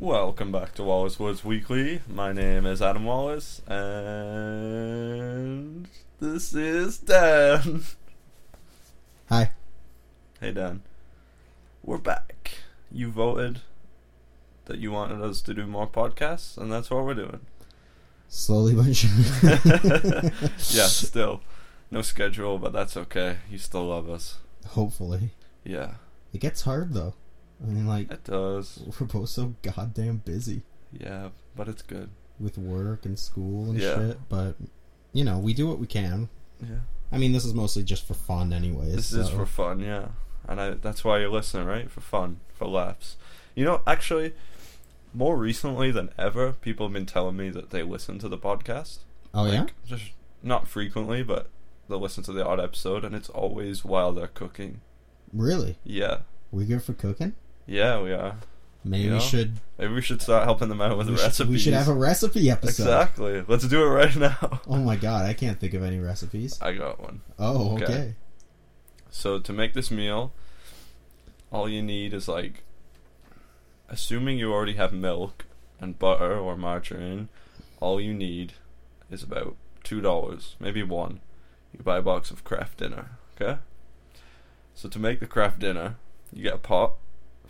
Welcome back to Wallace Woods Weekly. My name is Adam Wallace, and this is Dan. Hi. Hey, Dan. We're back. You voted that you wanted us to do more podcasts, and that's what we're doing. Slowly but sure. yeah, still. No schedule, but that's okay. You still love us. Hopefully. Yeah, It gets hard though. I mean, like it does. we're both so goddamn busy Yeah, but it's good. with work and school and Yeah. shit. But you know, we do what we can. Yeah. I mean, this is mostly just for fun, anyways. This is for fun, yeah. And I, that's why you're listening, right? For fun, for laughs. You know, actually, more recently than ever, people have been telling me that they listen to the podcast. Oh yeah. Just not frequently, but they'll listen to the odd episode, and it's always while they're cooking. Really? Yeah. We good for cooking? Yeah, we are. Maybe You know? we should. Maybe we should start helping them out with the should we should have a recipe episode. Exactly. Let's do it right now. Oh my god, I can't think of any recipes. I got one. Oh, Okay. okay. So to make this meal, all you need is like, assuming you already have milk and butter or margarine, all you need is about two dollars, maybe one. You buy a box of Kraft dinner, okay? So to make the Kraft dinner, you get a pot,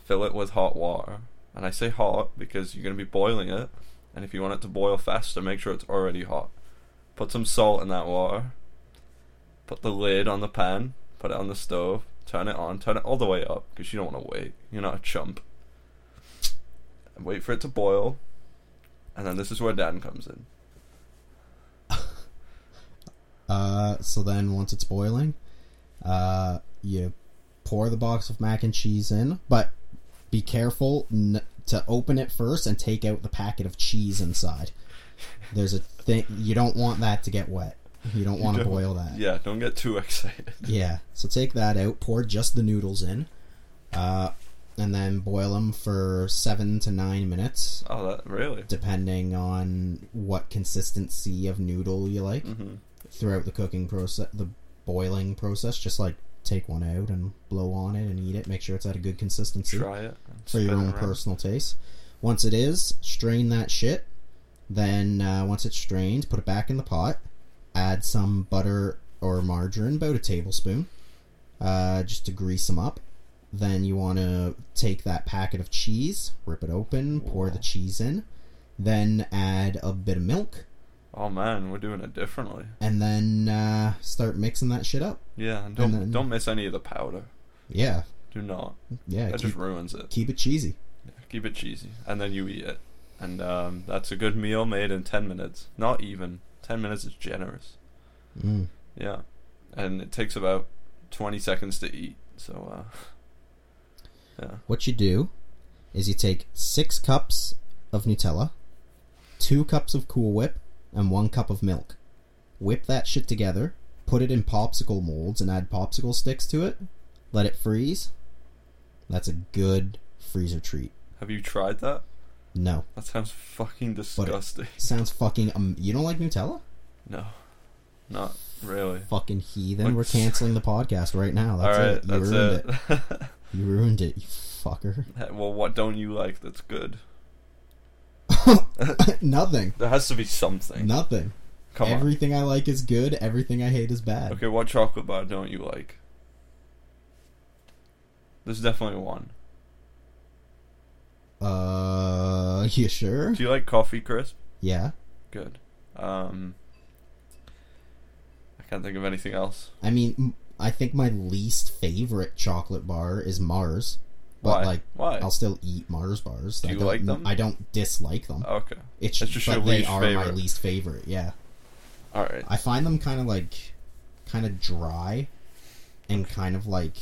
fill it with hot water, and I say hot because you're gonna be boiling it, and if you want it to boil faster, make sure it's already hot. Put some salt in that water. Put the lid on the pan, put it on the stove, turn it on, turn it all the way up because you don't want to wait. You're not a chump. And wait for it to boil, and then this is where Dan comes in. Uh, so then once it's boiling, uh, you pour the box of mac and cheese in, but be careful n- to open it first and take out the packet of cheese inside. There's a thing you don't want that to get wet. You don't want to boil that. Yeah, don't get too excited. Yeah. So take that out. Pour just the noodles in, uh, and then boil them for seven to nine minutes, Oh, that really? depending on what consistency of noodle you like hmm throughout the cooking process, the boiling process, just like take one out and blow on it and eat it. Make sure it's at a good consistency Try it for your own around. personal taste. Once it is, strain that shit. Then uh, once it's strained, put it back in the pot. Add some butter or margarine, about a tablespoon, uh, just to grease them up. Then you want to take that packet of cheese, rip it open, pour the cheese in. Then add a bit of milk, Oh man, we're doing it differently. and then uh, start mixing that shit up. Yeah, and don't then- don't miss any of the powder. Yeah, Do not. yeah. That Keep, just ruins it. keep it cheesy. Yeah, Keep it cheesy, and then you eat it, and um, that's a good meal made in ten minutes. Not even ten minutes is generous. Mm. Yeah, and it takes about twenty seconds to eat. So, uh, yeah, What you do is you take six cups of Nutella, two cups of Cool Whip, and one cup of milk. Whip that shit together, put it in popsicle molds, and add popsicle sticks to it. Let it freeze. That's a good freezer treat. have you tried that? No, That sounds fucking disgusting. sounds fucking. Um, you don't like Nutella? No, not really. Fucking heathen. We're canceling the podcast right now. That's right, it. You that's ruined it. it. You ruined it. You fucker. well, what don't you like that's good? Nothing. There has to be something. Nothing. Come on. Everything I like is good. Everything I hate is bad. Okay, what chocolate bar don't you like? There's definitely one. Uh, you sure? Do you like coffee crisp? Yeah. Good. Um, I can't think of anything else. I mean, I think my least favorite chocolate bar is Mars. But Why? like, Why? I'll still eat Mars bars. Do I you don't- like them? I don't dislike them. Okay. it's it's just but your they least are my favorite. least favorite. Yeah, All right. I find them kind of like, kind of dry, and kind of like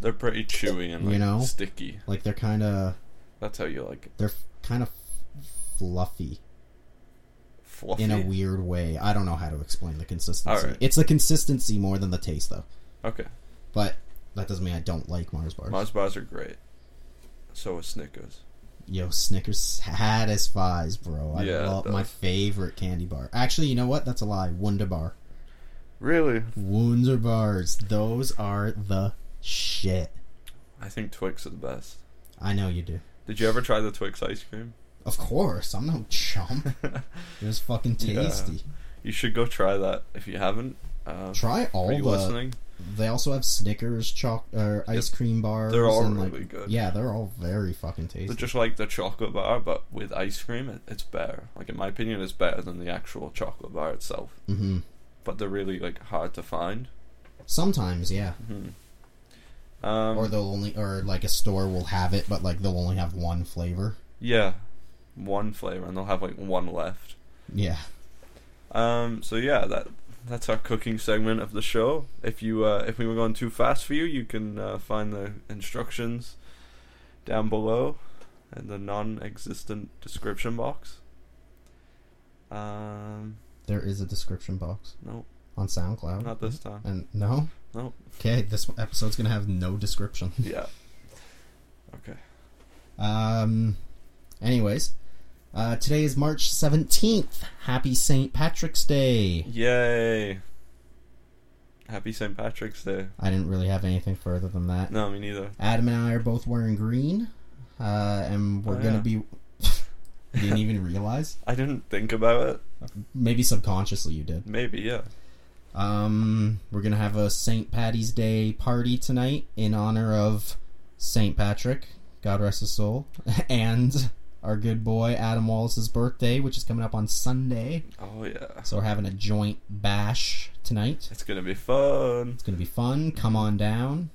They're pretty chewy and You like know? sticky. like they're kind of That's how you like it. they're kind of fluffy Fluffy. in a weird way. I don't know how to explain the consistency. Alright. It's the consistency more than the taste, though. Okay. But that doesn't mean I don't like Mars bars. Mars bars are great. So is Snickers. Yo, Snickers satisfies, bro. I Yeah, love my favorite candy bar. Actually, you know what? That's a lie. Wunderbar. Really? Wunder bars. Those are the shit. I think Twix are the best. I know you do. Did you ever try the Twix ice cream? Of course, I'm no chump. It was fucking Yeah. tasty. You should go try that if you haven't. Uh, Try all are you the. listening? They also have Snickers, choc or ice cream bars. They're all and, really like, good. Yeah, they're all very fucking tasty. They're just like the chocolate bar, but with ice cream, it, it's better. Like in my opinion, it's better than the actual chocolate bar itself. hmm But they're really like hard to find. Sometimes, yeah. hmm Um, or they'll only, or like a store will have it, but like they'll only have one flavor. yeah, one flavor, and they'll have like one left. Yeah. Um, so yeah, that that's our cooking segment of the show. If you uh, if we were going too fast for you, you can uh, find the instructions down below in the non-existent description box. Um, There is a description box no, on SoundCloud. not this time. And no? No. Okay, this episode's gonna have no description. Yeah. Okay. Um. Anyways, uh, today is March seventeenth. Happy St. Patrick's Day. Yay! Happy St. Patrick's Day. I didn't really have anything further than that. No, me neither. Adam and I are both wearing green, uh, and we're Oh, gonna yeah. be. didn't even realize? I didn't think about it. Maybe subconsciously you did. Maybe, yeah. Um, we're gonna have a St. Patty's Day party tonight in honor of St. Patrick, God rest his soul, and our good boy Adam Wallace's birthday, which is coming up on Sunday. Oh yeah. So we're having a joint bash tonight. It's gonna be fun. It's gonna be fun. Come on down.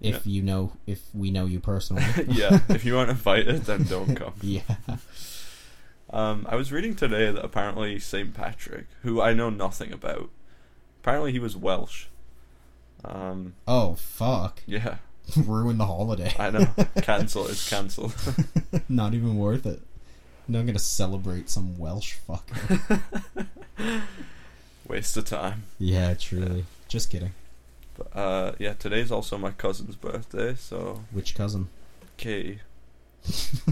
If you know, if we know you personally. yeah. If you aren't invited, then don't come. yeah. Um, I was reading today that apparently St. Patrick, who I know nothing about, apparently he was Welsh. Um, Oh fuck! yeah, Ruin the holiday. I know. Cancel is cancelled. Not even worth it. No, I'm gonna celebrate some Welsh fucker. Waste of time. yeah, truly. Just kidding. But uh, yeah, today's also my cousin's birthday, so Which cousin? Kay.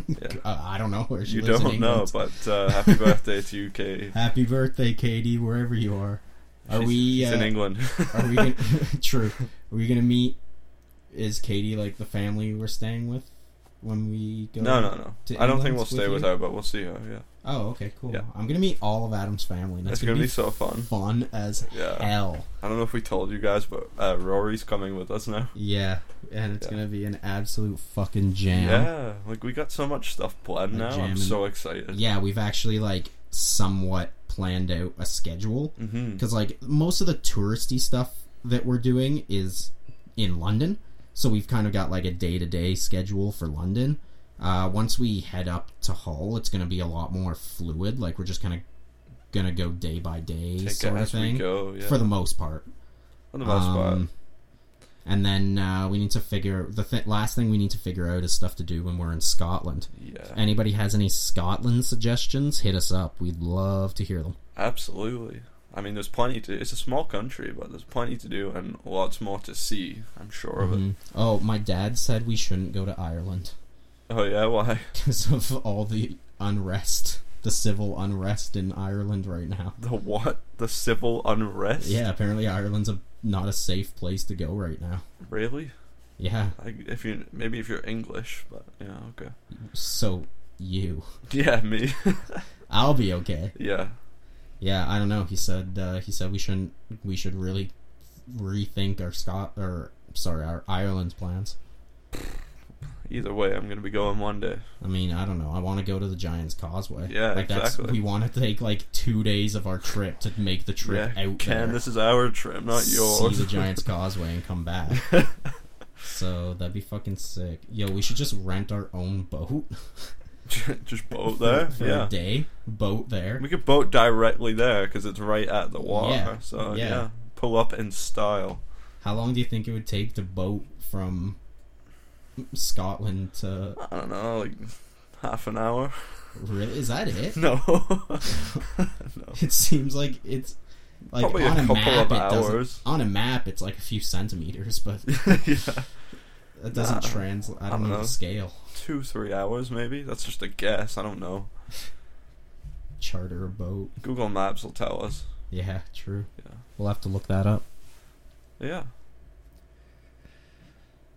Yeah. Uh, I don't know where she You don't know, but uh, happy birthday to you, Kay. Happy birthday, Katie, wherever you are. Are She's- we? she's in uh, England. Are we? Gonna, true. Are we gonna meet? Is Katie like the family we're staying with when we go? no, no, no. I don't think we'll stay with you? her, but we'll see her. Yeah, Oh, okay, cool. Yeah. I'm gonna meet all of Adam's family. and it's That's gonna be so fun. fun as Yeah. hell. I don't know if we told you guys, but uh, Rory's coming with us now. Yeah, and it's Yeah. gonna be an absolute fucking jam. Yeah, like we got so much stuff planned A now. I'm so excited. Yeah, we've actually like somewhat planned out a schedule Mm-hmm. because like most of the touristy stuff that we're doing is in London, so we've kind of got like a day to day schedule for London. Uh, once we head up to Hull, it's gonna be a lot more fluid. Like we're just kind of gonna go day by day Take sort of thing go. Yeah. for the most part. For the most part. Um, And then uh, we need to figure the th- last thing we need to figure out is stuff to do when we're in Scotland. Yeah. Anybody has any Scotland suggestions? Hit us up. We'd love to hear them. Absolutely. I mean, there's plenty to. It's a small country, but there's plenty to do and lots more to see. I'm sure of it. Mm-hmm. Oh, my dad said we shouldn't go to Ireland Oh yeah, why? because of all the unrest, the civil unrest in Ireland right now. The what? The civil unrest? Yeah, apparently Ireland's a not a safe place to go right now. Really? Yeah, Like if you maybe if you're English, but yeah, okay. so you, Yeah, me. I'll be okay. yeah. Yeah, I don't know. He said uh, he said we shouldn't we should really rethink our Scot or sorry our Ireland's plans. Either way, I'm gonna be going one day. I mean, I don't know. I want to go to the Giants Causeway. Yeah, like exactly. That's, we want to take like two days of our trip to make the trip yeah, out Ken, there, this is our trip, not yours. see the Giants Causeway, and come back. so that'd be fucking sick. Yo, we should just rent our own boat Just boat there. for yeah. a day. Boat there. We could boat directly there because it's right at the water. Yeah, So yeah. yeah. pull up in style. How long do you think it would take to boat from Scotland to? I don't know, like half an hour. Really, is that it? No, no, It seems like it's like probably on a, couple map. It doesn't. hours. On a map, it's like a few centimeters, but yeah, it doesn't Nah, translate. I I don't don't know know. the scale. two three hours maybe. That's just a guess. I don't know. Charter a boat. Google Maps will tell us. Yeah, true. Yeah, We'll have to look that up. yeah.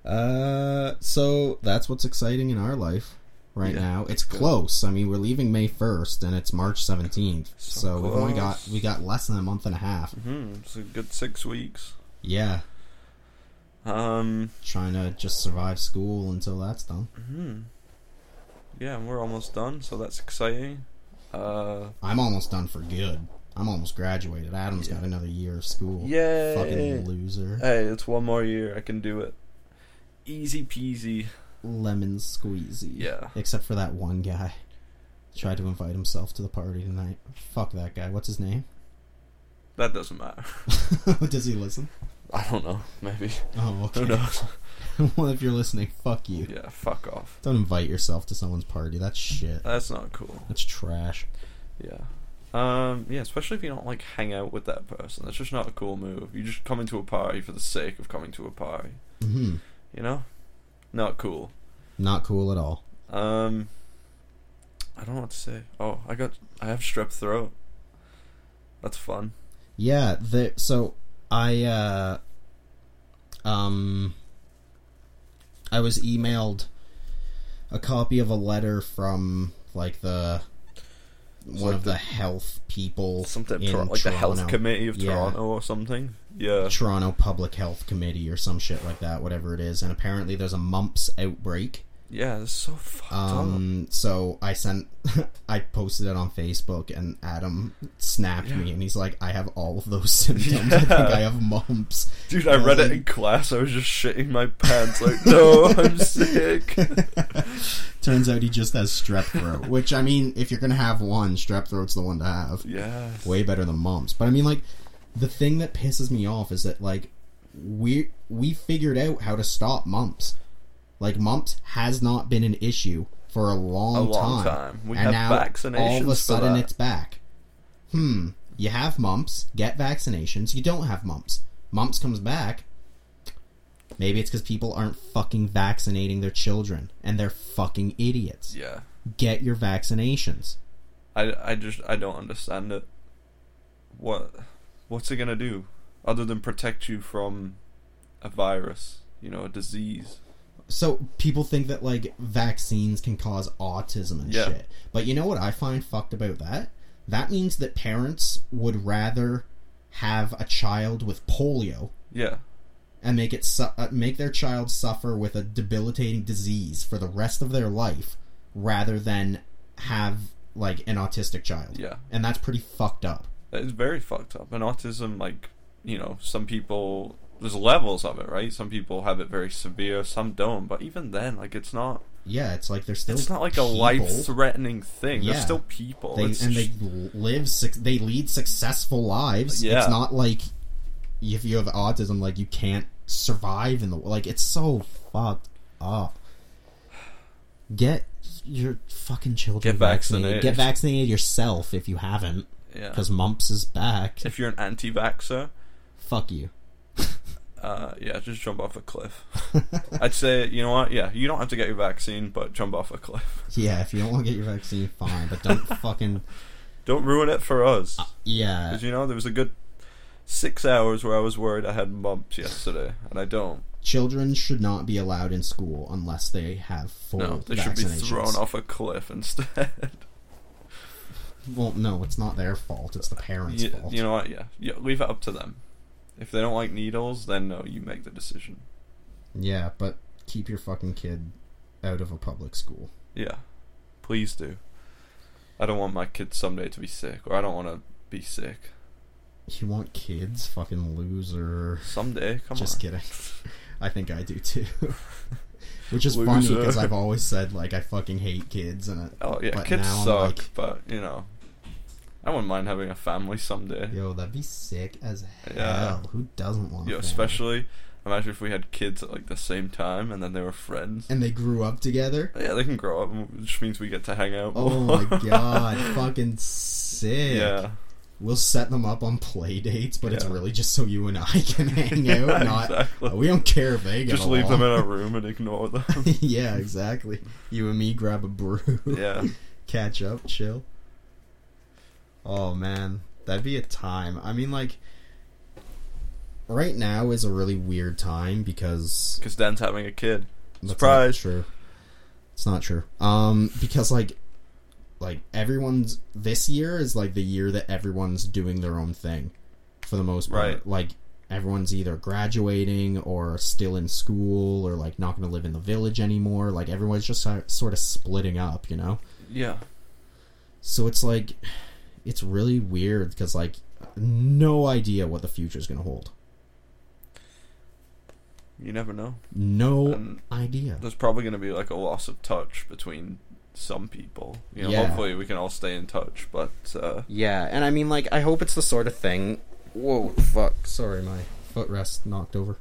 Uh, so that's what's exciting in our life right Yeah, now. It's close. I mean, we're leaving May first, and it's March seventeenth. So, So we've only got we got less than a month and a half. hmm It's a good six weeks. Yeah, Um. trying to just survive school until that's done. hmm Yeah, and we're almost done, so that's exciting. Uh. I'm almost done for good. I'm almost graduated. Adam's Yeah. got another year of school. Yeah, Fucking loser. Hey, it's one more year. I can do it. Easy peasy. Lemon squeezy. Yeah. Except for that one guy. Tried to invite himself to the party tonight. Fuck that guy. What's his name? That doesn't matter. Does he listen? I don't know. Maybe. Oh, okay. Who knows? well, if you're listening, fuck you. yeah. Fuck off. Don't invite yourself to someone's party. That's shit. That's not cool. That's trash. Yeah. Um. Yeah. Especially if you don't like hang out with that person. That's just not a cool move. You just come into a party for the sake of coming to a party. Mm-hmm. You know. Not cool. Not cool at all. Um. I don't know what to say. Oh, I got. I have strep throat. That's fun. Yeah, the so I uh um I was emailed a copy of a letter from like the one like of the, the- health people Something in Tor- like the health committee of Yeah. Toronto or something. Yeah. Toronto Public Health Committee or some shit like that, whatever it is. And apparently there's a mumps outbreak. Yeah. It's so fucked up. Um, so I sent, I posted it on Facebook, and Adam snapped Yeah. me, and he's like, "I have all of those symptoms. I think I have mumps." Dude, I I read it in class. I was just shitting my pants. Like, no, I'm sick. Turns out he just has strep throat, which I mean, if you're gonna have one, strep throat's the one to have. Yeah. Way better than mumps. But I mean, like, the thing that pisses me off is that like we we figured out how to stop mumps. Like mumps has not been an issue for a long, A long time. We and have now vaccinations all of a sudden it's back. Hmm. You have mumps, get vaccinations. You don't have mumps. Mumps comes back. Maybe it's because people aren't fucking vaccinating their children, and they're fucking idiots. Yeah. Get your vaccinations. I, I just I don't understand it. What what's it gonna do other than protect you from a virus? You know, a disease. So people think that like vaccines can cause autism and Yeah. shit. But you know what I find fucked about that? That means that parents would rather have a child with polio Yeah. and make it su- uh, make their child suffer with a debilitating disease for the rest of their life rather than have like an autistic child. Yeah. And that's pretty fucked up. It's very fucked up. And autism, like, you know, some people there's levels of it, right? Some people have it very severe, some don't. But even then, like, it's not. Yeah, it's like they're still It's not like a life-threatening thing. Yeah. They're still people. They, It's and they just- live they lead successful lives. Yeah. It's not like if you have autism like you can't survive in the like it's so fucked up. Get your fucking children Get vaccinated. vaccinated. Get vaccinated yourself if you haven't yeah. cuz mumps is back. If you're an anti-vaxer, Fuck you. Uh, yeah, just jump off a cliff. I'd say, you know what? Yeah, you don't have to get your vaccine, but jump off a cliff. yeah, if you don't want to get your vaccine fine, but don't fucking Don't ruin it for us. yeah. Because you know, there was a good six hours where I was worried I had mumps yesterday, and I don't. Children should not be allowed in school unless they have full No, they should be thrown off a cliff instead. Well, no, it's not their fault. It's the parents' you, fault. you know what? Yeah, yeah, leave it up to them. If they don't like needles, then no, you make the decision. Yeah, but keep your fucking kid out of a public school. Yeah, please do. I don't want my kid someday to be sick, or I don't want to be sick You want kids? Fucking loser. someday. Come Just on. Just kidding. I think I do too. Which is funny because I've always said like I fucking hate kids and Oh yeah, but kids suck, like, but you know, I wouldn't mind having a family someday. yo, that'd be sick as hell. Yeah. Who doesn't want? a family? especially imagine if we had kids at like the same time and then they were friends. and they grew up together. Yeah, they can grow up, which means we get to hang out. Oh more. my god, fucking sick. Yeah, We'll set them up on play dates, but it's really just so you and I can hang out. Yeah, not exactly. we don't care if they get just leave them in along. a room and ignore them. yeah, exactly. You and me grab a brew. yeah, catch up, chill. Oh man, that'd be a time. I mean, like, right now is a really weird time because Because Dan's having a kid. Surprise. Not true. It's not true. Um, because like, like everyone's this year is like the year that everyone's doing their own thing, for the most part. Right. Like everyone's either graduating or still in school or like not going to live in the village anymore. Like everyone's just sort of splitting up, you know. Yeah. So it's like, it's really weird because like, no idea what the future is going to hold. You never know. No And idea. there's probably going to be like a loss of touch between some people. You know, Yeah. hopefully we can all stay in touch. But uh, Yeah, and I mean, like, I hope it's the sort of thing. Whoa, fuck! Sorry, my footrest knocked over.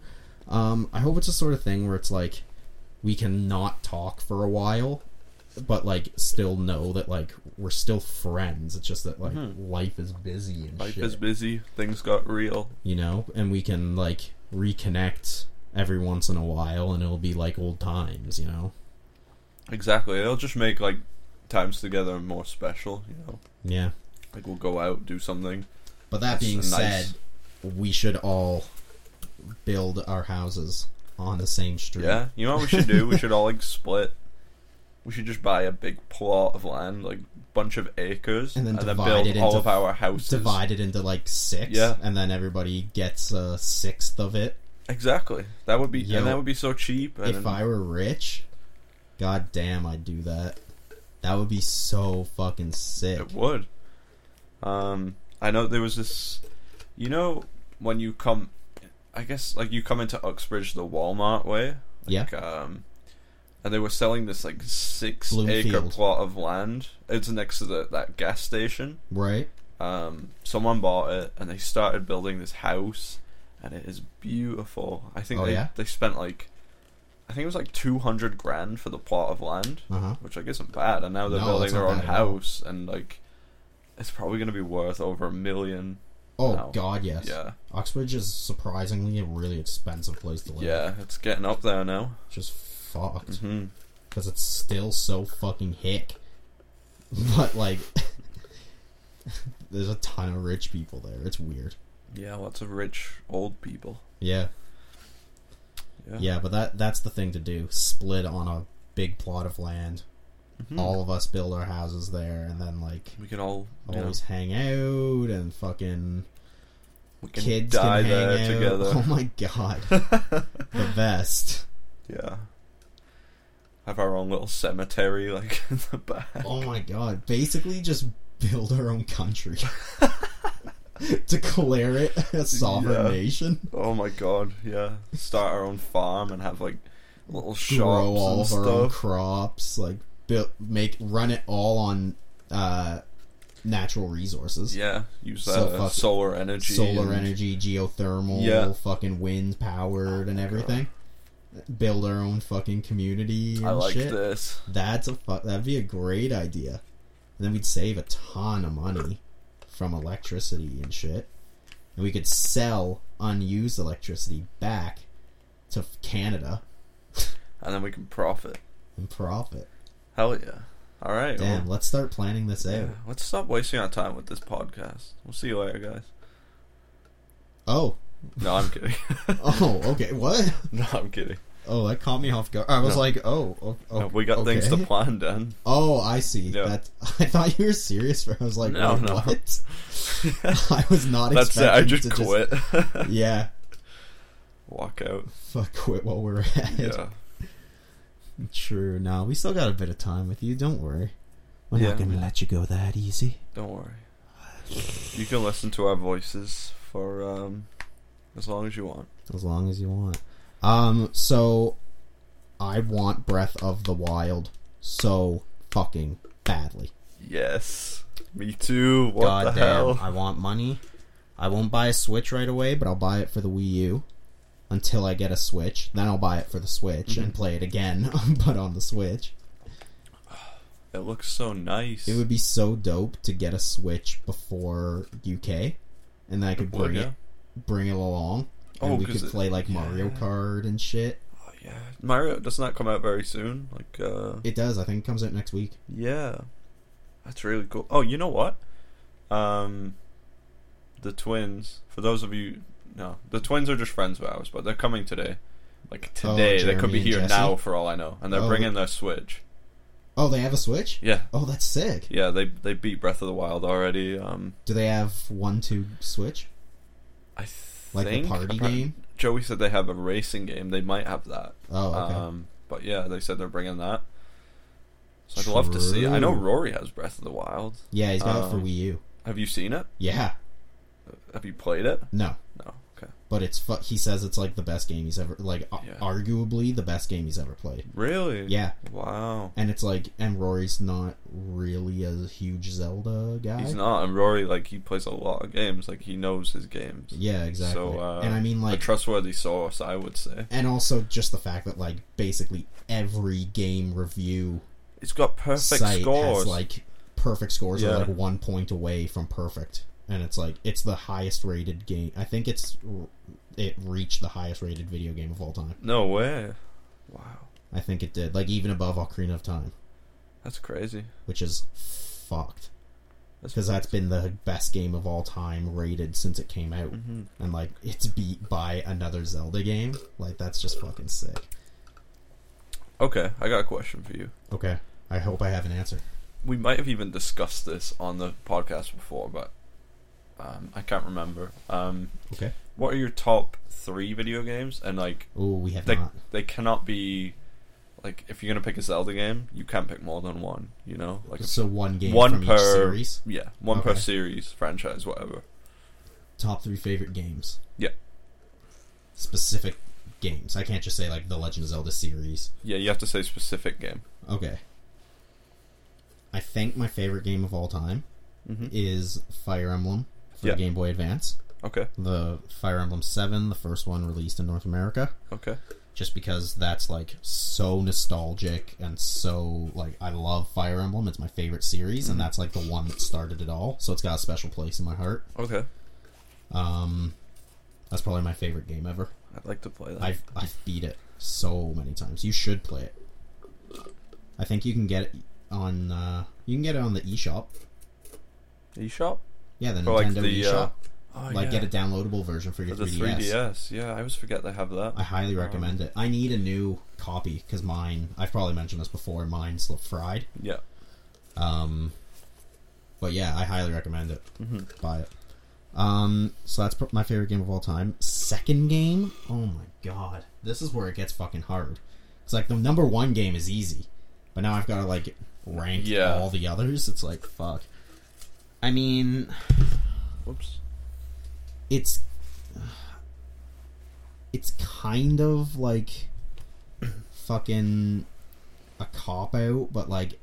Um, I hope it's the sort of thing where it's like we can not talk for a while, but like still know that like we're still friends. It's just that like Mhm. life is busy and life shit, is busy. Things got real. you know, and we can like reconnect every once in a while, and it'll be like old times, you know. Exactly. It'll just make like times together more special. You know, Yeah. like we'll go out, do something. But that That's being nice. said, we should all build our houses on the same street. Yeah. You know what we should do? we should all like split. We should just buy a big plot of land, like bunch of acres, And then divide build it all into- of our houses. Divide it into like six, Yeah. and then everybody gets a sixth of it. Exactly. That would be, Yo. and that would be so cheap. And If I were rich, god damn, I'd do that. That would be so fucking sick. It would. Um, I know there was this. You know, when you come, I guess like you come into Uxbridge the Walmart way. Yeah. Like, um, and they were selling this like six acre plot of land. It's next to the that gas station. Right? Um, someone bought it and they started building this house, and it is beautiful. I think Oh, they yeah? they spent like. I think it was like two hundred grand for the plot of land Uh huh. which like isn't bad. And now they're No, building their own house, and like it's probably going to be worth over a million. Oh Wow. god, yes. Yeah, Uxbridge is surprisingly a really expensive place to live. yeah, it's getting up there now. Just fucked. because it's still so fucking hick. But like, there's a ton of rich people there. It's weird. Yeah, lots of rich old people. Yeah, Yeah, yeah, but that that's the thing to do. Split on a big plot of land. Mhm. All of us build our houses there, and then like we can all you know, always hang out and fucking we can kids die can there hang out. together. Oh my god, the best. yeah, have our own little cemetery like in the back. Oh my god. Basically, just build our own country. Declare it a sovereign Yeah. nation. Oh my god, yeah. Start our own farm and have like little shops Grow all and of our own crops. Like, build, make run it all on uh, natural resources. Yeah, use So uh, solar energy. Solar and- energy, geothermal, Yeah. fucking wind powered, Oh and everything. Build our own fucking community and I like shit. this. That's a fu- that'd be a great idea. And then we'd save a ton of money from electricity and shit. And we could sell unused electricity back to Canada And then we can profit. and profit. Hell yeah. Alright. Damn, well, let's start planning this yeah, out. let's stop wasting our time with this podcast. We'll see you later, guys. Oh, No, I'm kidding. oh, okay. What? no, I'm kidding. Oh, that caught me off guard. I was No. like, oh, o- o- No, we got things to plan, Dan. Oh, I see. Yeah. That I thought you were serious. For I was like, No, no. what? I was not That's it. I just quit. Yeah, Walk out. fuck, quit while we're ahead. Yeah. True. Now we still got a bit of time with you. Don't worry. We're Yeah. not gonna let you go that easy. Don't worry. You can listen to our voices for um as long as you want. As long as you want. Um. So, I want Breath of the Wild so fucking badly. Yes. Me too. What God damn! hell? I want money. I won't buy a Switch right away, but I'll buy it for the Wii U until I get a Switch. Then I'll buy it for the Switch and Mhm. play it again, but on the Switch. It looks so nice. It would be so dope to get a Switch before UK, and then I could bring yeah. it, bring it along, and Oh, we could it- play like Mario yeah. Kart and shit. Oh, yeah. Mario doesn't that come out very soon? Like uh It does. I think it comes out next week. Yeah. That's really cool. Oh, you know what? Um the twins, for those of you No, the twins are just friends of ours, but they're coming today. Like Oh, today, they could be here Jesse? now for all I know, and they're Oh. bringing their Switch. Oh, they have a Switch. Yeah, Oh, that's sick. yeah, they they beat Breath of the Wild already. Um, Do they have one two Switch I like think the party game? Joey said they have a racing game. They might have that. Oh, okay. Um, but yeah, they said they're bringing that. So I'd love to see. I know Rory has Breath of the Wild. yeah, he's got it for um, Wii U. Have you seen it? Yeah. Have you played it? No, No. But it's fu- he says it's like the best game he's ever like Yeah. arguably the best game he's ever played. Really? Yeah, Wow. and it's like and Rory's not really a huge Zelda guy. He's not, and Rory like he plays a lot of games. Like he knows his games. Yeah, exactly. So, uh, and I mean like a trustworthy source, I would say. and also just the fact that like basically every game review It's got perfect scores. has like perfect scores Yeah. are like one point away from perfect and it's like it's the highest rated game. I think it's it reached the highest rated video game of all time. No way. Wow, i think it did like even above ocarina of time. That's crazy. which is fucked. Because that's been the best game of all time rated since it came out. Hmm and like it's beat by another zelda game. Like that's just fucking sick. Okay, I got a question for you. okay. I hope i have an answer. We might have even discussed this on the podcast before, but um, I can't remember. Um, okay what are your top three video games? And like, oh we have they not they cannot be like if you're gonna pick a Zelda game, you can't pick more than one. You know, like so one game one from per each series yeah, one per series, franchise, whatever. top three favorite games. Yeah. Specific games. I can't just say like the Legend of Zelda series. Yeah, you have to say specific game. Okay. I think my favorite game of all time Mm-hmm. is Fire Emblem for Yeah. the Game Boy Advance. Okay, The Fire Emblem 7, the first one released in North America. okay, Just because that's like so nostalgic and so like I love Fire Emblem. It's my favorite series, Mhm. and that's like the one that started it all. So it's got a special place in my heart. okay. Um, that's probably my favorite game ever. I'd like to play that. I've I've beat it so many times. You should play it. I think you can get it on uh, you can get it on the eShop. eShop Yeah, the or like Nintendo the eShop. uh, oh, like yeah. get a downloadable version for for your the 3DS. 3DS. Yeah, I always forget they have that. I highly Um, recommend it. I need a new copy because mine. I've probably mentioned this before. Mine's fried. Yeah. Um, but yeah, I highly recommend it. hmm Buy it. Um, so that's my favorite game of all time. Second game, oh my god, this is where it gets fucking hard. It's like the number one game is easy, but now I've got to like rank Yeah. all the others. It's like fuck. I mean, Whoops. it's it's kind of like fucking a cop out, but like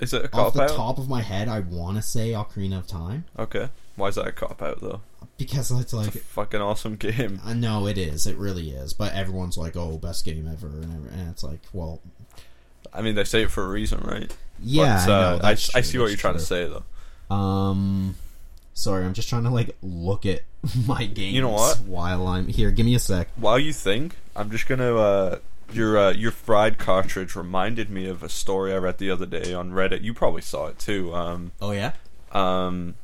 Is it a off cop the out? top of my head, I want to say Ocarina of Time Okay. Why is that a cop out though? because it's like It's a fucking awesome game. I know it is, it really is. But everyone's like, "Oh, best game ever," and, and it's like, well, I mean, they say it for a reason, right? yeah, But, I uh, know. That's I, true, see what that's you're trying to say though. Um, sorry, I'm just trying to like look at my games. You know what? While I'm here, give me a sec. While you think, I'm just gonna. Uh, your uh, your fried cartridge reminded me of a story I read the other day on Reddit. You probably saw it too. Um, Oh yeah. um,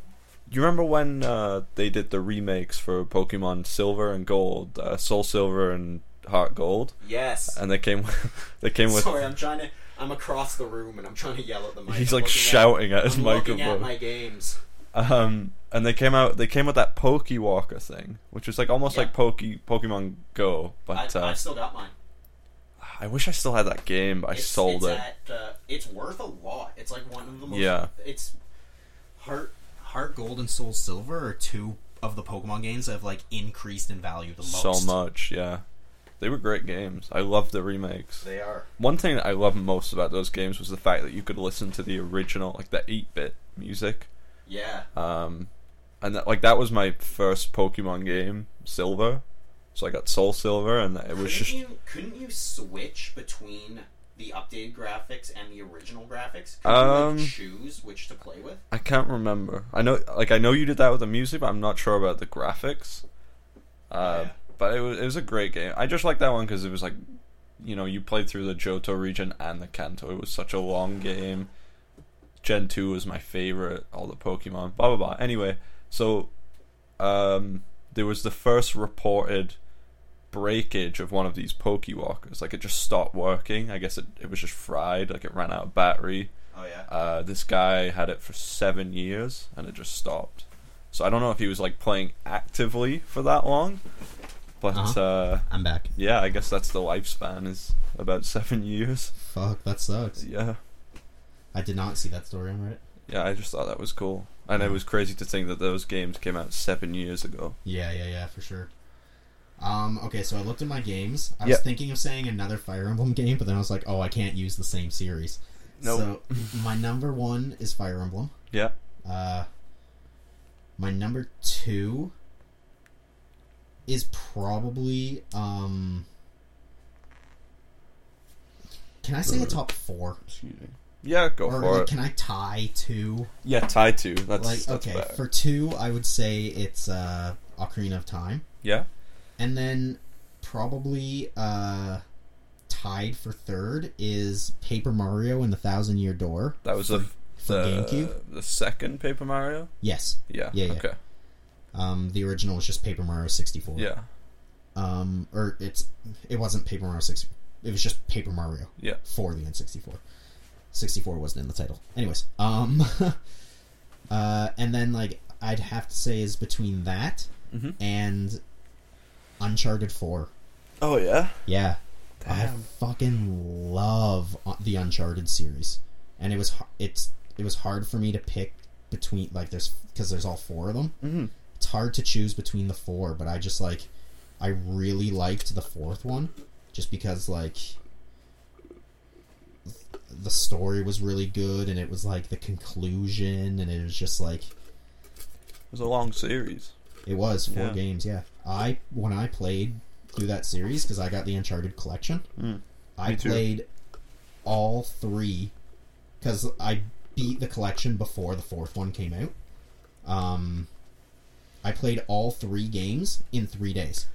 you remember when uh, they did the remakes for Pokemon Silver and Gold, uh, Soul Silver and Heart Gold, Yes. and they came they came with. Sorry, I'm trying to. I'm across the room and I'm trying to yell at the mic. He's I'm like shouting at, At, his I'm looking at microphone. my games. Um, and they came out. They came with that Pokewalker thing, which is like almost Yeah. like Poke Pokemon Go, but uh, I still got mine. I wish I still had that game. But I sold it. At, uh, it's worth a lot. It's like one of the most. Yeah. It's Heart Heart Gold and Soul Silver are two of the Pokemon games that have like increased in value the most. so much. Yeah, they were great games. I love the remakes. They are. One thing that I love most about those games was the fact that you could listen to the original, like the eight bit music. Yeah. Um, and that, like that was my first Pokemon game, Silver. So I got Soul Silver, and it was couldn't just you couldn't you switch between the updated graphics and the original graphics? Could Um, you like, choose which to play with? I can't remember. I know, like I know you did that with the music, but I'm not sure about the graphics. Uh, Yeah. But it was it was a great game. I just like that one because it was like, you know, you played through the Johto region and the Kanto. It was such a long game. Gen two was my favorite. All the Pokemon. Blah blah blah. Anyway, so, um, there was the first reported breakage of one of these Pokewalkers. Like it just stopped working. I guess it, it was just fried. Like it ran out of battery. Oh yeah. Uh, this guy had it for seven years and it just stopped. So I don't know if he was like playing actively for that long, but Uh-huh. uh, I'm back. yeah, I guess that's the lifespan is about seven years. Fuck, that sucks. Yeah, I did not see that story on Reddit. yeah, I just thought that was cool, and it was crazy to think that those games came out seven years ago. Yeah, yeah, yeah, for sure. Um, okay, so I looked at my games. I was thinking of saying another Fire Emblem game, but then I was like, oh, I can't use the same series. Nope. So my number one is Fire Emblem. Yeah, Uh, my number two is probably um. Can I say a top four? excuse me. Yeah, go or for like, it. can I tie two? Yeah, tie two. That's like, that's okay, better. for two, I would say it's uh, Ocarina of Time. yeah, And then probably uh, tied for third is Paper Mario and the Thousand Year Door. that was for, the for the GameCube. the second Paper Mario. Yes. Yeah. Yeah, yeah. Okay. Um, the original was just Paper Mario 64. Yeah. Um, or it's it wasn't Paper Mario 64. It was just Paper Mario Yeah. for the N64. 64 wasn't in the title. Anyways, um, uh, and then like I'd have to say is between that hmm and Uncharted 4. Oh yeah. Yeah, I fucking love uh, the Uncharted series, and it was it's it was hard for me to pick between like there's because there's all four of them. It's hard to choose between the four, but I just like I really liked the fourth one, just because like the story was really good, and it was like the conclusion, and it was just like It was a long series. it was four Yeah. games. Yeah, I when I played through that series because I got the Uncharted collection. Mm. I played all three because I beat the collection before the fourth one came out. Um, I played all three games in three days.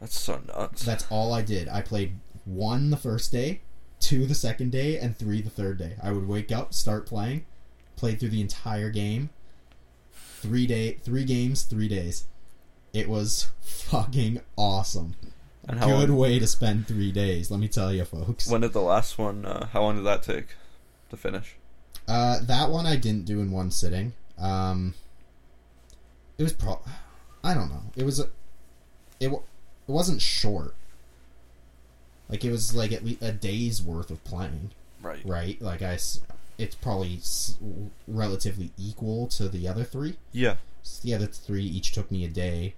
That's so nuts. That's all I did. I played one the first day, two the second day, and three the third day. I would wake up, start playing, played through the entire game. Three day, three games, three days. It was fucking awesome. and how Good long, way to spend three days. Let me tell you, folks. when did the last one? Uh, how long did that take to finish? Uh, that one I didn't do in one sitting. Um, it was pro. I don't know. It was a. It wa- it wasn't short. Like it was like at least a day's worth of playing, Right. right? Like I, it's probably s- relatively equal to the other three. Yeah. So the other three each took me a day.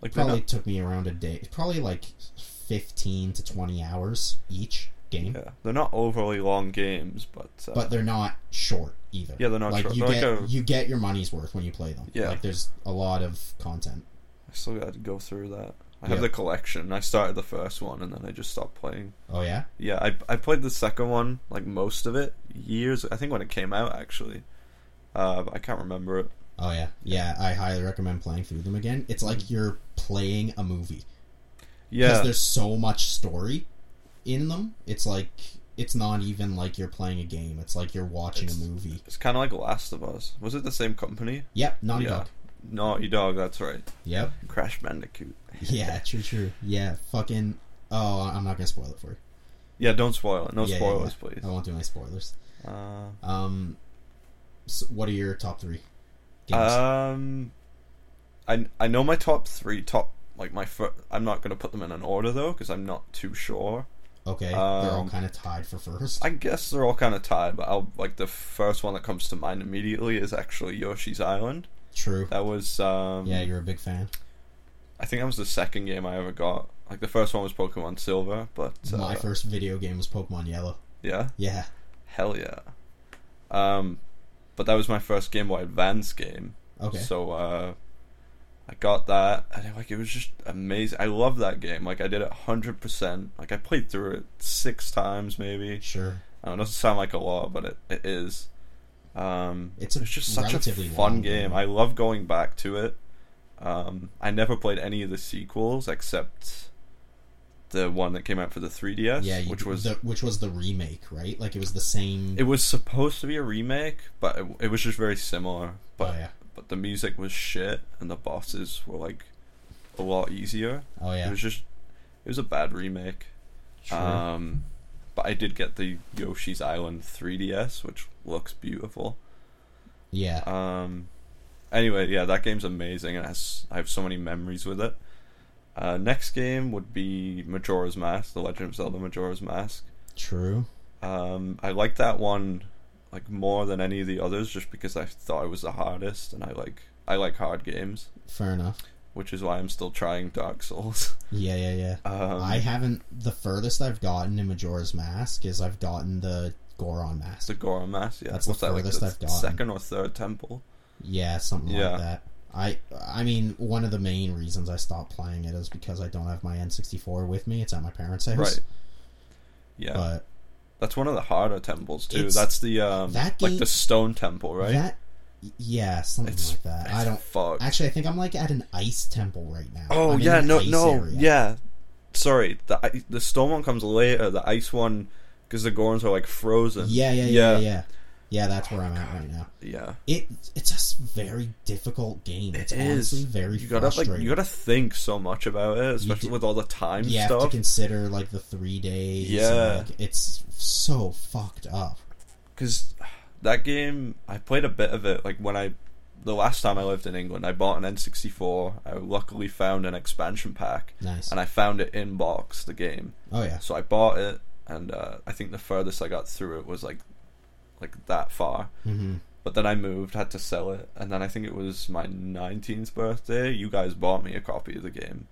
Like Probably not- took me around a day. Probably like fifteen to twenty hours each game. Yeah, they're not overly long games, but uh, but they're not short either. Yeah, they're not like. You They're get like a- you get your money's worth when you play them. Yeah. like there's a lot of content. I still got to go through that. I have the collection. I started the first one and then I just stopped playing. Oh yeah, Yeah, I I played the second one like most of it years. I think when it came out actually. Uh, but I can't remember it. oh yeah, yeah. I highly recommend playing through them again. It's like you're playing a movie because Yeah, there's so much story in them. It's like it's not even like you're playing a game. It's like you're watching It's- a movie. it's kind of like Last of Us. Was it the same company? Yep, Naughty Yeah. Dog. Naughty Dog. That's right. Yep. Crash Bandicoot. Yeah, true, true. Yeah, fucking. Oh, I'm not gonna spoil it for you. Yeah, don't spoil it. No Yeah, spoilers, yeah. please. I won't do any spoilers. Uh, Um, so what are your top three games? Um, I I know my top three. Top like my fir- I'm not gonna put them in an order though because I'm not too sure. Okay, they're all um, kind of tied for first. I guess they're all kind of tied, but I'll like the first one that comes to mind immediately is actually Yoshi's Island. True. That was um Yeah, you're a big fan. I think that was the second game I ever got. Like the first one was Pokemon Silver, but uh, My first video game was Pokemon Yellow. yeah, Yeah. hell yeah. Um, but that was my first Game Boy Advance game. Okay. So uh, I got that, and like it was just amazing. I love that game. Like I did it hundred percent. Like I played through it six times, maybe. Sure. I don't know, it doesn't sound like a lot, but it, it is. Um, It's it's just such a fun game. game. I love going back to it. Um, I never played any of the sequels except the one that came out for the 3DS, Yeah, you, which was the, which was the remake, right? Like it was the same. it was supposed to be a remake, but it, it was just very similar. But oh yeah. But the music was shit, and the bosses were like a lot easier. Oh yeah. It was just it was a bad remake. True. Um, but I did get the Yoshi's Island 3DS, which looks beautiful. yeah. Um, anyway, yeah, that game's amazing, and has I have so many memories with it. Uh, next game would be Majora's Mask, The Legend of Zelda: Majora's Mask. True. Um, I like that one like more than any of the others, just because I thought it was the hardest, and I like I like hard games, Fair enough. which is why I'm still trying Dark Souls. Yeah, yeah, yeah. Um, I haven't. The furthest I've gotten in Majora's Mask is I've gotten the Goron Mask. the Goron Mask, yeah. That's the What's that, like furthest the I've gotten. second or third temple? Yeah, something Yeah. like that. I I mean, one of the main reasons I stopped playing it is because I don't have my N64 with me. It's at my parents' house. Right. Yeah, But that's one of the harder temples too. It's- That's the um, that like game- the stone temple, right? that, yeah, something It's- like that. I don't. Fuck. Actually, I think I'm like at an ice temple right now. oh I'm in yeah, an no, ice no, area. yeah. Sorry, the i- the stone one comes later. The ice one, because the Gorons are like frozen. Yeah, yeah, yeah, yeah, yeah. Yeah, that's where I'm at right now. yeah. It it's a very difficult game. It's It honestly is. very You gotta like you gotta think so much about it, especially do- with all the time you have to consider like the three days. Yeah. like, it's so fucked up. Because that game, I played a bit of it. Like when I, the last time I lived in England, I bought an N64. I luckily found an expansion pack, Nice. and I found it in box the game. oh yeah. So I bought it, and uh, I think the furthest I got through it was like, like that far. hmm But then I moved, had to sell it, and then I think it was my 19th birthday. You guys bought me a copy of the game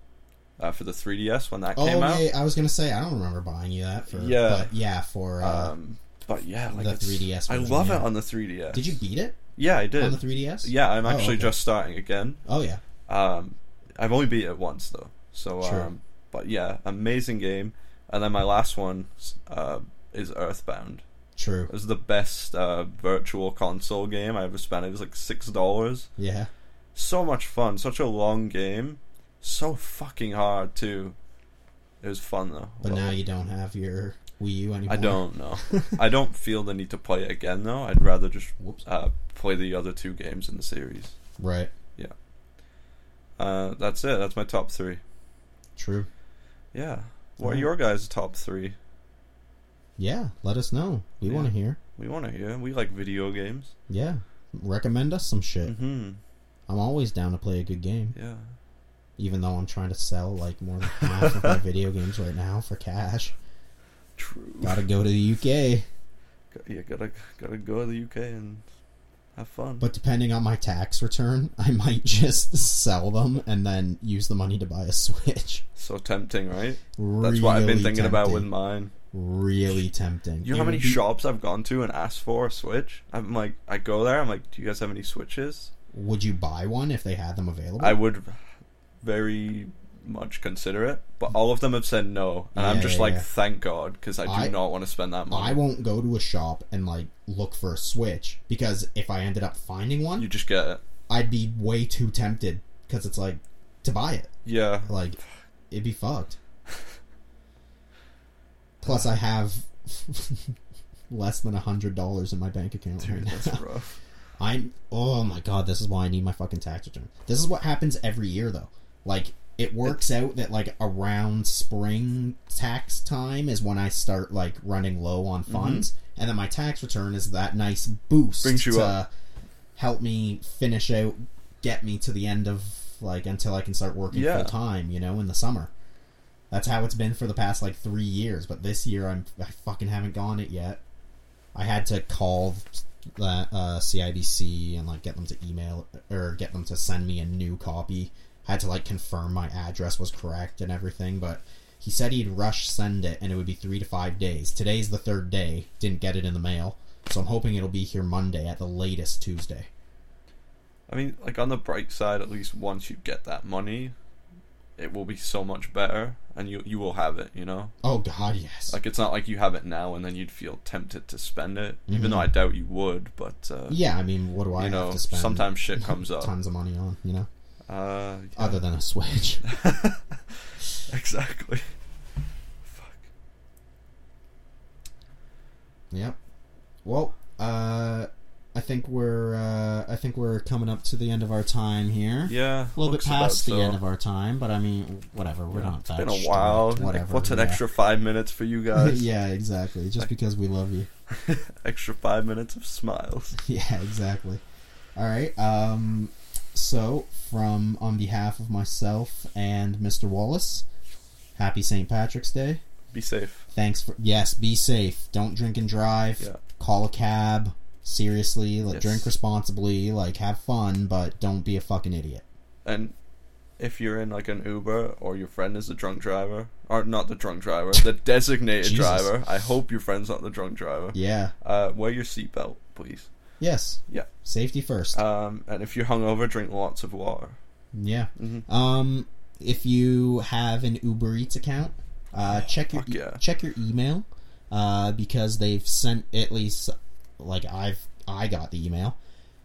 uh, for the 3DS when that Oh, came out. okay. I was gonna say I don't remember buying you that for. Yeah. But yeah, for. Uh, Um, but yeah, like the 3DS I love yeah. it on the 3DS. did you beat it Yeah, I did. on the 3DS? Yeah, I'm Oh, actually okay. just starting again. Oh yeah. Um, I've only beat it once though, so Sure. um, but yeah, amazing game. And then my last one uh, is Earthbound. True. It was the best uh, virtual console game I ever spent. It was like six dollars. Yeah. So much fun. Such a long game. So fucking hard too. It was fun though. But Well, now you don't have your Wii U anymore. I don't know. I don't feel the need to play it again though. I'd rather just Whoops. uh, play the other two games in the series. Right. Yeah. Uh, that's it. That's my top three. True. Yeah. What are your guys' top three? Yeah. Let us know. We Yeah. want to hear. We want to hear. We like video games. Yeah. Recommend us some shit. hmm I'm always down to play a good game, Yeah. even though I'm trying to sell like more than half of my video games right now for cash. True. Gotta go to the UK. Yeah, gotta gotta go to the UK and have fun. But depending on my tax return, I might just sell them and then use the money to buy a Switch. so tempting, right? Really That's what I've been thinking about with mine. Really tempting. You know It how many be- shops I've gone to and asked for a Switch? I'm like, I go there. I'm like, do you guys have any Switches? Would you buy one if they had them available? I would very much consider it, but all of them have said no, and I'm just yeah, like, yeah. thank God, because I do I- not want to spend that money. I won't go to a shop and like look for a Switch because if I ended up finding one, You just get it. I'd be way too tempted because it's like to buy it. Yeah. Like it'd be fucked. Plus, I have less than a hundred dollars in my bank account Dude, right that's now. rough. I'm. Oh my god, this is why I need my fucking tax return. This is what happens every year, though. Like it works out that like around spring tax time is when I start like running low on Mm-hmm. funds, and then my tax return is that nice boost Brings you to up. help me finish out, get me to the end of like until I can start working Yeah. full time. You know, in the summer. That's how it's been for the past like three years. But this year, I'm I fucking haven't gone it yet. I had to call that uh, CIBC and like get them to email or get them to send me a new copy. Had to like confirm my address was correct and everything, but he said he'd rush send it and it would be three to five days. Today's the third day. Didn't get it in the mail, so I'm hoping it'll be here Monday at the latest Tuesday. I mean, like on the bright side, at least once you get that money, it will be so much better, and you you will have it. You know, Oh God, yes. like it's not like you have it now and then you'd feel tempted to spend it, even Mhm. though I doubt you would. But uh, yeah, I mean, what do I you know, have to spend? sometimes shit comes up. tons of money on, you know, Uh, yeah. other than a Switch. exactly. Fuck. Yep. Well, uh, I think we're uh, I think we're coming up to the end of our time here. Yeah, a little bit past the so. end of our time, but I mean, whatever. We're Yeah, not it's that. been a while. Whatever. what's an yeah. extra five minutes for you guys? yeah, exactly. Just because we love you. extra five minutes of smiles. Yeah, exactly. All right. Um, so, from on behalf of myself and Mr. Wallace, happy St. Patrick's Day. Be safe. Thanks for yes. Be safe. Don't drink and drive. Yeah. Call a cab. Seriously, like Yes. drink responsibly. Like have fun, but don't be a fucking idiot. And if you're in like an Uber or your friend is the drunk driver, or not the drunk driver, the designated driver. I hope your friend's not the drunk driver. Yeah. Uh, wear your seatbelt, please. Yes. Yeah. Safety first. Um, and if you're hungover, drink lots of water. yeah. Mhm. Um, if you have an Uber Eats account, uh, check your yeah. check your email, uh, because they've sent at least like I've I got the email,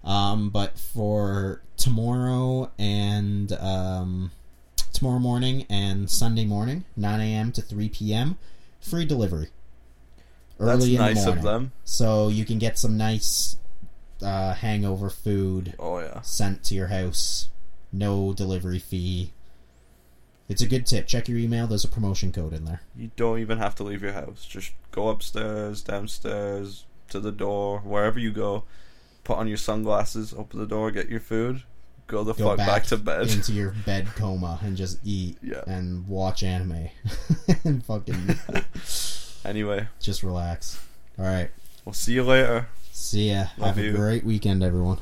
um, but for tomorrow and um, tomorrow morning and Sunday morning, nine a.m. to three p.m. free delivery. That's Early in nice the of them. so you can get some nice uh, hangover food Oh yeah. sent to your house. No delivery fee. It's a good tip. Check your email. There's a promotion code in there. You don't even have to leave your house. Just go upstairs, downstairs, to the door, wherever you go. Put on your sunglasses, open the door, get your food, go the Go fuck back, to bed. into your bed coma and just eat Yeah. and watch anime and fucking Anyway, just relax. All right. we'll see you later. See ya. Love Have you. a great weekend, everyone.